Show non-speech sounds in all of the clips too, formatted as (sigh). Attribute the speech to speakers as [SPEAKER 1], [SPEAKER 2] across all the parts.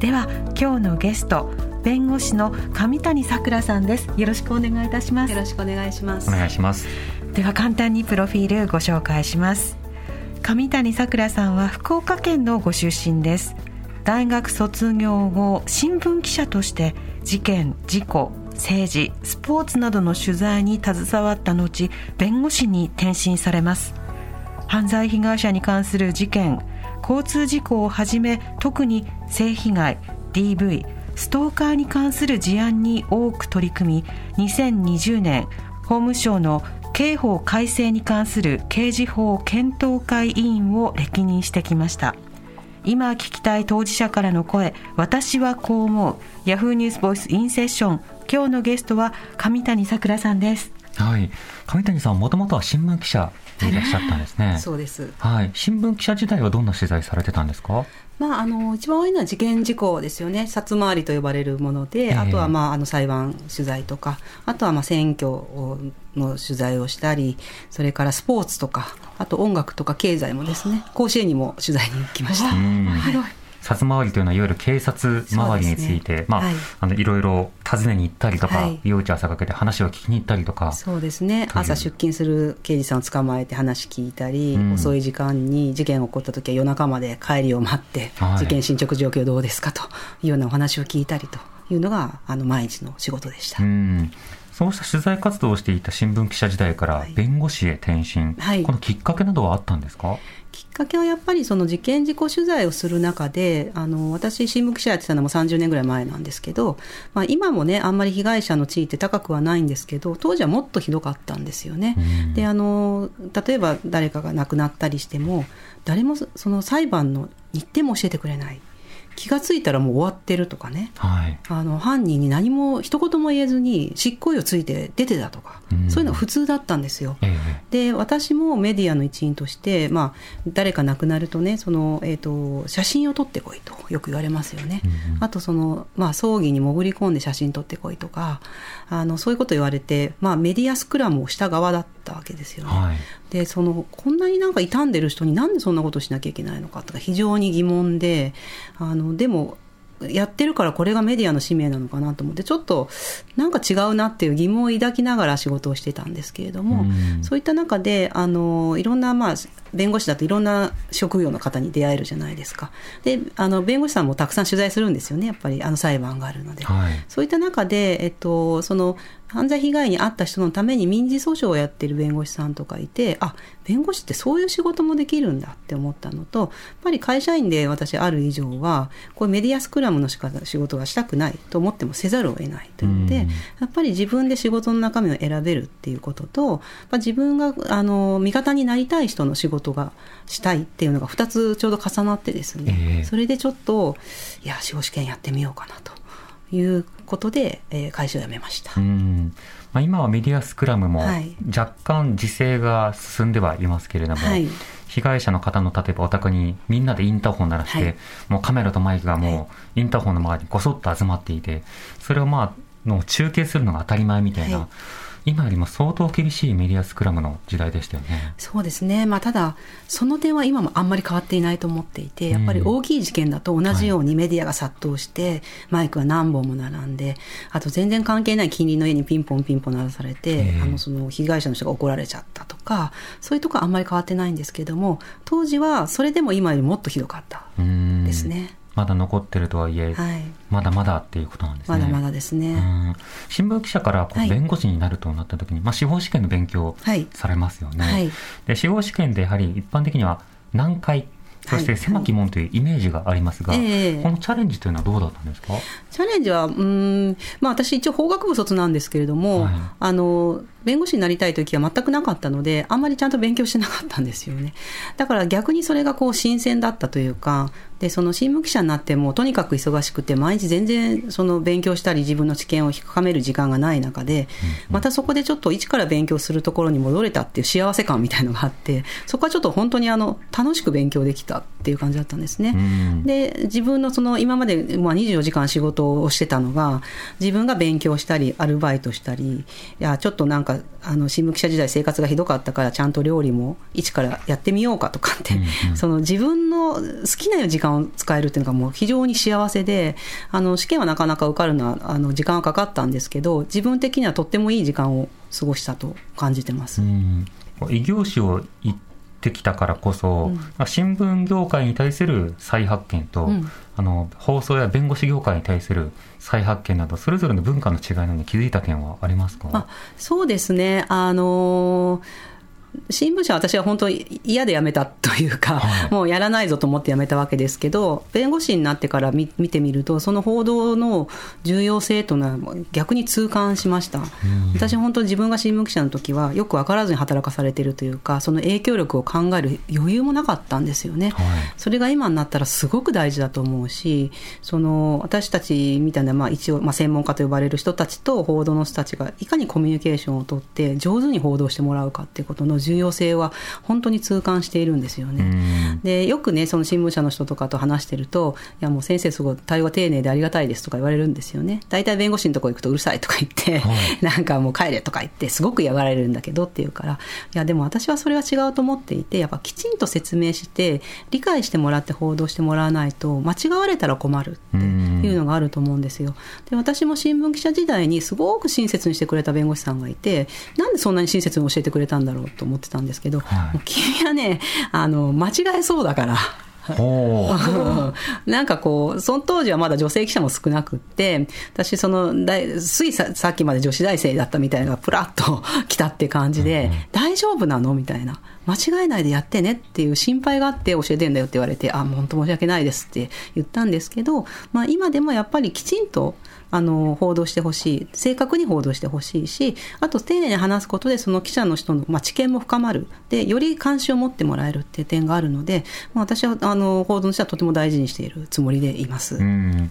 [SPEAKER 1] では今日のゲスト弁護士の上谷さくらさんです。よろしくお願いいたします。
[SPEAKER 2] よろしくお願いします。
[SPEAKER 3] お願いします。
[SPEAKER 1] では簡単にプロフィールご紹介します。上谷さくらさんは福岡県のご出身です。大学卒業後新聞記者として事件事故政治スポーツなどの取材に携わった後弁護士に転身されます。犯罪被害者に関する事件交通事故をはじめ特に性被害 DV ストーカーに関する事案に多く取り組み2020年法務省の刑法改正に関する刑事法検討会委員を歴任してきました。今聞きたい当事者からの声私はこう思う。ヤフーニュースボイスインセッション今日のゲストは上谷さくらさんです。
[SPEAKER 3] はい。上谷さんもともとは新聞記者でいらっしゃったんですね。(laughs)
[SPEAKER 2] そうです。
[SPEAKER 3] はい。新聞記者時代はどんな取材されてたんですか？
[SPEAKER 2] まあ、あの一番多いのは事件事故ですよね、札回りと呼ばれるもので、
[SPEAKER 3] ええ。
[SPEAKER 2] あとは、まあ、あの裁判取材とか、あとはまあ選挙の取材をしたり、それからスポーツとか、あと音楽とか経済もですね、甲子園にも取材に行きました。
[SPEAKER 3] うん。
[SPEAKER 2] はい
[SPEAKER 3] 札回りというのはいわゆる警察周りについて、まあ、
[SPEAKER 2] はい。
[SPEAKER 3] あのいろいろ訪ねに行ったりとか、
[SPEAKER 2] はい。
[SPEAKER 3] 夜朝かけて話を聞きに行ったりとか、
[SPEAKER 2] そうですね。朝出勤する刑事さんを捕まえて話聞いたり、
[SPEAKER 3] うん。
[SPEAKER 2] 遅い時間に事件が起こった時は夜中まで帰りを待って、
[SPEAKER 3] はい。
[SPEAKER 2] 事件進捗状況どうですかというようなお話を聞いたりというのがあの毎日の仕事でした。
[SPEAKER 3] うんそうした取材活動をしていた新聞記者時代から
[SPEAKER 2] はい。
[SPEAKER 3] 弁護士へ転身、
[SPEAKER 2] はい。
[SPEAKER 3] このきっかけなどはあったんですか？
[SPEAKER 2] きっかけはやっぱりその事件事故取材をする中であの私新聞記者やってたのも30年ぐらい前なんですけど、まあ、今もねあんまり被害者の地位って高くはないんですけど当時はもっとひどかったんですよね。
[SPEAKER 3] うん。
[SPEAKER 2] であの例えば誰かが亡くなったりしても誰もそその裁判の日程も教えてくれない気がついたらもう終わってるとかね。
[SPEAKER 3] はい。
[SPEAKER 2] あの犯人に何も一言も言えずに執行猶予ついて出てたとか、
[SPEAKER 3] うん。
[SPEAKER 2] そういうのが普通だったんですよ。
[SPEAKER 3] え
[SPEAKER 2] で私もメディアの一員として、まあ、誰か亡くなるとねその、えー、と写真を撮ってこいとよく言われますよね、
[SPEAKER 3] うんうん。
[SPEAKER 2] あとその、まあ、葬儀に潜り込んで写真撮ってこいとかあのそういうこと言われて、まあ、メディアスクラムをした側だったわけですよね。
[SPEAKER 3] はい
[SPEAKER 2] でそのこんなになんか傷んでる人になんでそんなことしなきゃいけないのかとか非常に疑問であのでもやってるからこれがメディアの使命なのかなと思ってちょっとなんか違うなっていう疑問を抱きながら仕事をしてたんですけれども、
[SPEAKER 3] うん。
[SPEAKER 2] そういった中であのいろんな、まあ、弁護士だといろんな職業の方に出会えるじゃないですか。であの弁護士さんもたくさん取材するんですよねやっぱりあの裁判があるので。
[SPEAKER 3] はい。
[SPEAKER 2] そういった中で、えっと、その犯罪被害に遭った人のために民事訴訟をやってる弁護士さんとかいて、あ弁護士ってそういう仕事もできるんだって思ったのと、やっぱり会社員で私ある以上は、こういうメディアスクラムの仕方仕事がしたくないと思ってもせざるを得ないというので、
[SPEAKER 3] うん。
[SPEAKER 2] やっぱり自分で仕事の中身を選べるっていうことと、まあ、自分があの味方になりたい人の仕事がしたいっていうのが2つちょうど重なってですね、
[SPEAKER 3] ええ。
[SPEAKER 2] それでちょっと、いや、司法試験やってみようかなということで、えー会社を辞めました。
[SPEAKER 3] うん。まあ、今はメディアスクラムも
[SPEAKER 2] はい。
[SPEAKER 3] 若干時勢が進んではいますけれども、
[SPEAKER 2] はい。
[SPEAKER 3] 被害者の方の例えばお宅にみんなでインターホン鳴らして、
[SPEAKER 2] はい。
[SPEAKER 3] もうカメラとマイクが
[SPEAKER 2] は
[SPEAKER 3] もうインターホンの周りにごそっと集まっていてそれをまあの中継するのが当たり前みたいな、
[SPEAKER 2] はい
[SPEAKER 3] 今よりも相当厳しいメディアスクラムの時代でしたよね。
[SPEAKER 2] そうですね、まあ、ただ、その点は今もあんまり変わっていないと思っていて、やっぱり大きい事件だと同じようにメディアが殺到して、マイクが何本も並んで、あと全然関係ない近隣の家にピンポンピンポン鳴らされて、
[SPEAKER 3] ええ。
[SPEAKER 2] あのその被害者の人が怒られちゃったとか、そういうとこはあんまり変わってないんですけども、当時はそれでも今よりもっとひどかった
[SPEAKER 3] うん
[SPEAKER 2] ですね。
[SPEAKER 3] まだ残ってるとはいえ、
[SPEAKER 2] はい、
[SPEAKER 3] まだまだっていうことなんですね。
[SPEAKER 2] まだまだですね。
[SPEAKER 3] うん。新聞記者からこう
[SPEAKER 2] はい。
[SPEAKER 3] 弁護士になるとなった時に、まあ、司法試験の勉強されますよね。
[SPEAKER 2] はい。
[SPEAKER 3] で司法試験でやはり一般的には難解そして狭き門というイメージがありますが、
[SPEAKER 2] ええ。
[SPEAKER 3] このチャレンジというのはどうだったんですか、
[SPEAKER 2] チャレンジは、うーん、まあ私一応法学部卒なんですけれども、
[SPEAKER 3] はい。
[SPEAKER 2] あの、弁護士になりたい時は全くなかったので、あんまりちゃんと勉強してなかったんですよね。だから逆にそれがこう新鮮だったというか、で、その新聞記者になってもとにかく忙しくて、毎日全然その勉強したり自分の知見を深める時間がない中で、またそこでちょっと一から勉強するところに戻れたっていう幸せ感みたいのがあって、そこはちょっと本当にあの、楽しく勉強できたっていう感じだったんですね。
[SPEAKER 3] うん
[SPEAKER 2] で自分のその今までまあ24時間仕事をしてたのが自分が勉強したりアルバイトしたりいやちょっとなんかあの新聞記者時代生活がひどかったからちゃんと料理も一からやってみようかとかって、
[SPEAKER 3] うんうん
[SPEAKER 2] その自分の好きな時間を使えるっていうのがもう非常に幸せであの試験はなかなか受かるのはあの時間はかかったんですけど自分的にはとってもいい時間を過ごしたと感じてます。
[SPEAKER 3] うん異業種を行ってきたからこそ、まあ新聞業界に対する再発見と、
[SPEAKER 2] うん。
[SPEAKER 3] あの放送や弁護士業界に対する再発見などそれぞれの文化の違いなどに気づいた点はありますか？
[SPEAKER 2] あそうですね、あのー新聞社は私は本当に嫌で辞めたというか、
[SPEAKER 3] はい
[SPEAKER 2] もうやらないぞと思って辞めたわけですけど、弁護士になってから見見てみると、その報道の重要性というのは逆に痛感しました。私、本当、自分が新聞記者の時は、よく分からずに働かされているというか、その影響力を考える余裕もなかったんですよね。
[SPEAKER 3] はい
[SPEAKER 2] それが今になったらすごく大事だと思うし、その私たちみたいな、まあ、一応、まあ、専門家と呼ばれる人たちと報道の人たちがいかにコミュニケーションをとって上手に報道してもらうかっていうことの重要性は本当に痛感しているんですよね。
[SPEAKER 3] うん。
[SPEAKER 2] でよくねその新聞社の人とかと話してると「いやもう先生すごい対応が丁寧でありがたいです」とか言われるんですよね。大体弁護士のとこ行くとうるさいとか言って、
[SPEAKER 3] はい。(laughs)
[SPEAKER 2] なんかもう帰れとか言ってすごく嫌がられるんだけどって言うからいやでも私はそれは違うと思っていてやっぱきちんと説明して理解してもらって報道してもらわないと間違われたら困るっていうのがあると思うんですよ。で私も新聞記者時代にすごく親切にしてくれた弁護士さんがいてなんでそんなに親切に教えてくれたんだろうと思ってたんですけど、
[SPEAKER 3] はい
[SPEAKER 2] 君はねあの間違えそうだから。なんかこう、その当時はまだ女性記者も少なくって、私、その、大ついささっきまで女子大生だったみたいなのがプラッと (laughs) 来たって感じで、大丈夫なのみたいな。間違えないでやってねっていう心配があって教えてんだよって言われて、あ、本当申し訳ないですって言ったんですけど、まあ今でもやっぱりきちんと、あの、報道してほしい。正確に報道してほしいし、あと丁寧に話すことでその記者の人の、まあ、知見も深まる。で、より関心を持ってもらえるっていう点があるので、まあ、私は、あの、報道の人はとても大事にしているつもりでいます。
[SPEAKER 3] うん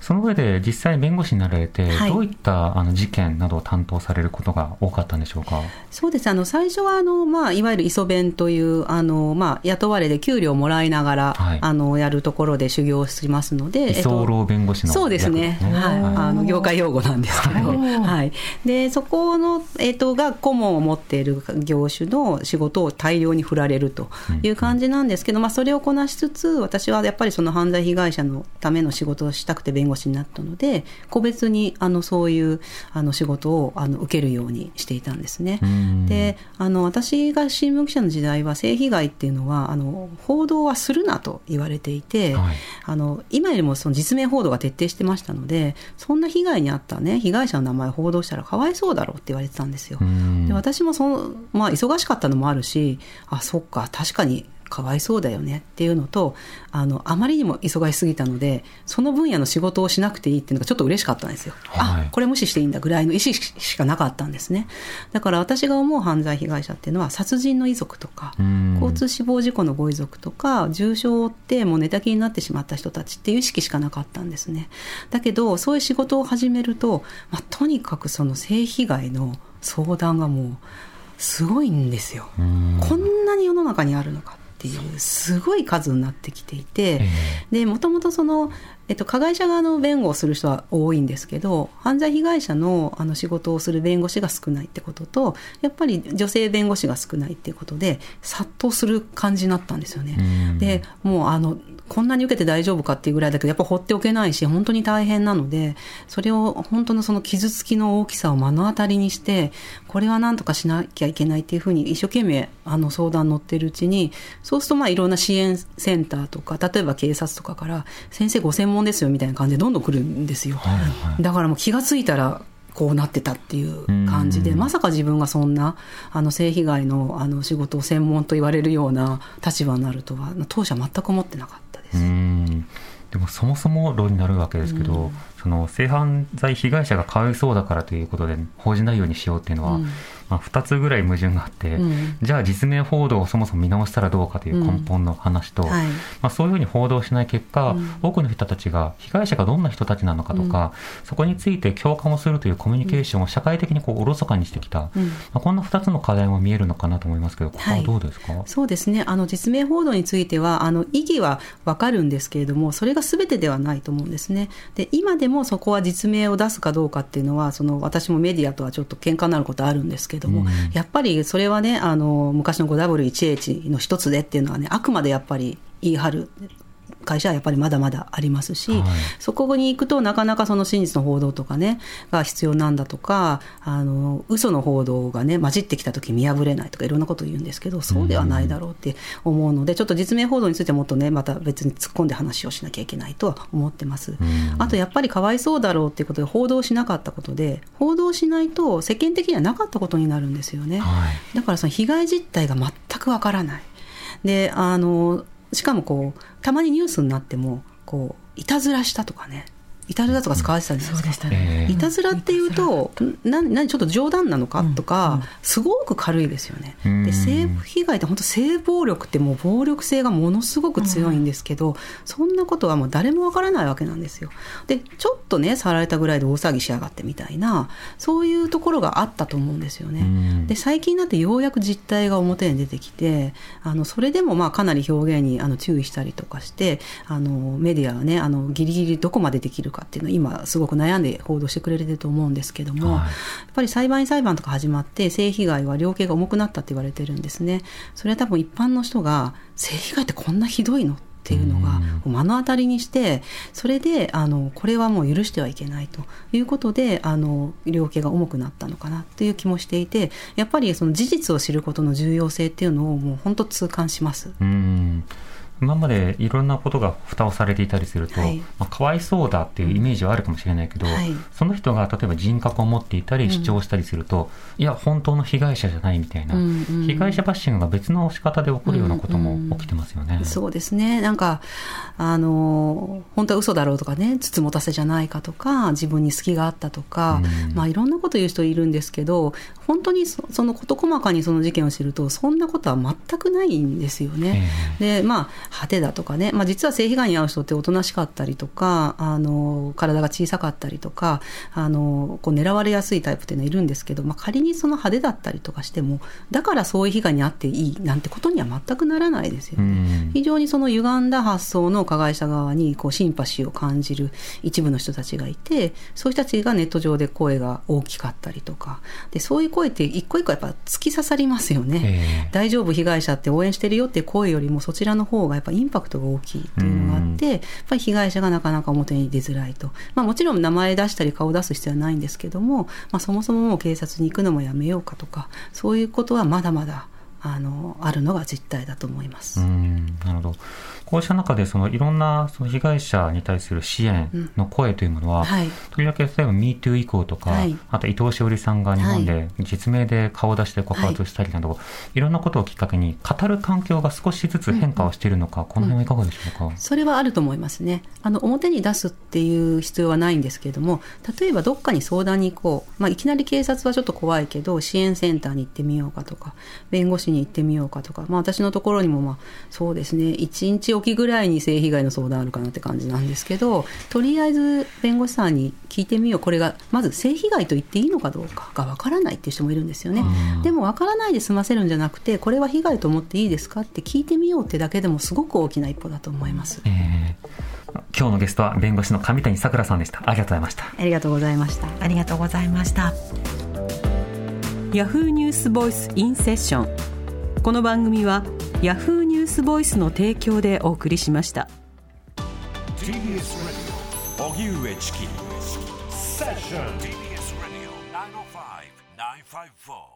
[SPEAKER 3] その上で実際弁護士になられて、
[SPEAKER 2] はい
[SPEAKER 3] どういったあの事件などを担当されることが多かったんでしょうか？
[SPEAKER 2] そうです。あの、最初は、あの、まあ、いわゆる磯弁という、あの、まあ、雇われで給料をもらいながら、
[SPEAKER 3] はい
[SPEAKER 2] あの、やるところで修行しますので、
[SPEAKER 3] 居候弁護士の
[SPEAKER 2] そうですね。
[SPEAKER 3] 役
[SPEAKER 2] はい。あの、業界用語なんですけど、はい。で、そこの、えっと、が顧問を持っている業種の仕事を大量に振られるという感じなんですけど、まあ、それをこなしつつ、私はやっぱりその犯罪被害者のための仕事をしたくて弁護士になったので、個別に、あの、そういう、あの、仕事を、あの、受けるようにしていたんですね。
[SPEAKER 3] うん
[SPEAKER 2] で、あの、私が新聞記者の時代は性被害っていうのは、あの、報道はするなと言われていて、
[SPEAKER 3] はい
[SPEAKER 2] あの今よりもその実名報道が徹底してましたのでそんな被害に遭ったね被害者の名前を報道したらかわいそうだろうって言われてたんですよ。
[SPEAKER 3] うん
[SPEAKER 2] で私もその、まあ、忙しかったのもあるしあそっか確かにかわいそうだよねっていうのとあのあまりにも忙しすぎたのでその分野の仕事をしなくていいっていうのがちょっと嬉しかったんですよ。
[SPEAKER 3] はい。
[SPEAKER 2] あこれ無視していいんだぐらいの意思しかなかったんですね。だから私が思う犯罪被害者っていうのは殺人の遺族とか
[SPEAKER 3] うん。
[SPEAKER 2] 交通死亡事故のご遺族とか重傷を負ってもう寝たきりになってしまった人たちっていう意識しかなかったんですね。だけどそういう仕事を始めると、まあ、とにかくその性被害の相談がもうすごいんですよ、
[SPEAKER 3] うん。
[SPEAKER 2] こんなに世の中にあるのかっていうすごい数になってきていて、もともとそのえっと、加害者側の弁護をする人は多いんですけど犯罪被害者のあの仕事をする弁護士が少ないってこととやっぱり女性弁護士が少ないっていうことで殺到する感じになったんですよね。
[SPEAKER 3] うん
[SPEAKER 2] でもうあのこんなに受けて大丈夫かっていうぐらいだけどやっぱ放っておけないし本当に大変なのでそれを本当のその傷つきの大きさを目の当たりにしてこれは何とかしなきゃいけないっていうふうに一生懸命あの相談乗ってるうちにそうするとまあいろんな支援センターとか例えば警察とかから先生ご専門ですよみたいな感じでどんどん来るんですよ。
[SPEAKER 3] はいはい
[SPEAKER 2] だからもう気がついたらこうなってたっていう感じで、
[SPEAKER 3] うん。
[SPEAKER 2] まさか自分がそんなあの性被害のあの仕事を専門と言われるような立場になるとは当初は全く思ってなかったです。
[SPEAKER 3] うん。でもそもそも論になるわけですけど、その性犯罪被害者がかわいそうだからということで報じないようにしようっていうのは、
[SPEAKER 2] うん
[SPEAKER 3] まあ、2つぐらい矛盾があって、
[SPEAKER 2] うん。
[SPEAKER 3] じゃあ実名報道をそもそも見直したらどうかという根本の話と、
[SPEAKER 2] はい。
[SPEAKER 3] まあ、そういうふうに報道しない結果、
[SPEAKER 2] うん。
[SPEAKER 3] 多くの人たちが被害者がどんな人たちなのかとか、そこについて共感をするというコミュニケーションを社会的にこうおろそかにしてきた、
[SPEAKER 2] うん。
[SPEAKER 3] まあ、こんな2つの課題も見えるのかなと思いますけどここはどうですか、
[SPEAKER 2] そうですね。あの実名報道についてはあの意義は分かるんですけれどもそれが全てではないと思うんですね。で今でもそこは実名を出すかどうかっていうのはその私もメディアとはちょっと喧嘩になることあるんですけども、
[SPEAKER 3] うん。
[SPEAKER 2] やっぱりそれはねあの昔の 5W1H の一つでっていうのはねあくまでやっぱり言い張る会社はやっぱりまだまだありますし、
[SPEAKER 3] はい
[SPEAKER 2] そこに行くとなかなかその真実の報道とかねが必要なんだとかあの嘘の報道がね混じってきた時見破れないとかいろんなことを言うんですけどそうではないだろうって思うのでちょっと実名報道についてはもっとねまた別に突っ込んで話をしなきゃいけないとは思ってます。
[SPEAKER 3] ん
[SPEAKER 2] あとやっぱりかわいそうだろうっていうことで報道しなかったことで報道しないと世間的にはなかったことになるんですよね。
[SPEAKER 3] はい
[SPEAKER 2] だからその被害実態が全くわからない。で、あの、しかもこう、たまにニュースになっても、こう、いたずらしたとかね、いたずらとか使われてたじゃないですか？
[SPEAKER 3] ええ
[SPEAKER 2] いたずらっていうと、んな何ちょっと冗談なのかとか、すごく軽いですよね。
[SPEAKER 3] うん
[SPEAKER 2] で性被害って本当性暴力ってもう暴力性がものすごく強いんですけど、そんなことはもう誰もわからないわけなんですよ。でちょっとね触られたぐらいで大騒ぎしやがってみたいなそういうところがあったと思うんですよね。
[SPEAKER 3] うん
[SPEAKER 2] で最近になってようやく実態が表に出てきてあのそれでもまあかなり表現にあの注意したりとかしてあのメディアはねあのギリギリどこまでできるかっていうのを今すごく悩んで報道してくれてると思うんですけども、
[SPEAKER 3] はい
[SPEAKER 2] やっぱり裁判員裁判とか始まって性被害は量刑が重くなったって言われてるんですね。それは多分一般の人が性被害ってこんなひどいのっていうのが
[SPEAKER 3] うん
[SPEAKER 2] 目の当たりにしてそれであのこれはもう許してはいけないということであの量刑が重くなったのかなという気もしていてやっぱりその事実を知ることの重要性っていうのをもう本当痛感します。
[SPEAKER 3] うん今までいろんなことが蓋をされていたりすると、
[SPEAKER 2] はい。
[SPEAKER 3] まあ、かわいそうだっていうイメージはあるかもしれないけど、
[SPEAKER 2] はい。
[SPEAKER 3] その人が例えば人格を持っていたり主張したりすると、いや本当の被害者じゃないみたいな、
[SPEAKER 2] うんうん。
[SPEAKER 3] 被害者バッシングが別の仕方で起こるようなことも起きてますよね。
[SPEAKER 2] そうですね。なんかあの本当は嘘だろうとかねつつもたせじゃないかとか自分に隙があったとか、
[SPEAKER 3] うん。
[SPEAKER 2] まあ、いろんなこと言う人いるんですけど本当にそその事細かにその事件を知るとそんなことは全くないんですよね。でまあ派手だとかね、まあ、実は性被害に遭う人っておとなしかったりとかあの体が小さかったりとかあのこう狙われやすいタイプっていうのはいるんですけど、まあ、仮にその派手だったりとかしてもだからそういう被害に遭っていいなんてことには全くならないですよ
[SPEAKER 3] う
[SPEAKER 2] ね。
[SPEAKER 3] ん
[SPEAKER 2] 非常にその歪んだ発想の加害者側にこうシンパシーを感じる一部の人たちがいてそういう人たちがネット上で声が大きかったりとかでそういう声って一個一個やっぱ突き刺さりますよね。
[SPEAKER 3] ええ
[SPEAKER 2] 大丈夫被害者って応援してるよって声よりもそちらの方がやっぱインパクトが大きいっていうのがあってやっぱり被害者がなかなか表に出づらいと、まあ、もちろん名前出したり顔出す必要はないんですけども、まあ、そもそももう警察に行くのもやめようかとかそういうことはまだまだあのあるのが実態だと思います。
[SPEAKER 3] うんなるほど。こうした中でそのいろんなその被害者に対する支援の声というものは、
[SPEAKER 2] はい。
[SPEAKER 3] とりわけ例えば MeToo 以降とか、
[SPEAKER 2] はい。
[SPEAKER 3] あと伊藤詩織さんが日本で実名で顔を出して告発したりなど、い、ろんなことをきっかけに語る環境が少しずつ変化をしているのか、この辺はいかがでしょうか、
[SPEAKER 2] それはあると思いますね。あの表に出すっていう必要はないんですけれども、例えばどっかに相談に行こう、まあ、いきなり警察はちょっと怖いけど、支援センターに行ってみようかとか、弁護士に行ってみようかとか、まあ、私のところにも、まあ、そうですね、1日おきぐらいに性被害の相談あるかなって感じなんですけど、とりあえず弁護士さんに聞いてみよう、これがまず性被害と言っていいのかどうかがわからないっていう人もいるんですよね。でもわからないで済ませるんじゃなくて、これは被害と思っていいですかって聞いてみようってだけでもすごく大きな一歩だと思います。
[SPEAKER 3] えー今日のゲストは弁護士の上谷さくらさんでした。ありがとうございました。
[SPEAKER 2] ありがとうございました。
[SPEAKER 1] ありがとうございました。ヤフーニュースボイスインセッションこの番組はヤフーニュースボイスの提供でお送りしました。
[SPEAKER 4] TBS Radio 荻上チキセッション
[SPEAKER 5] TBS Radio 905 954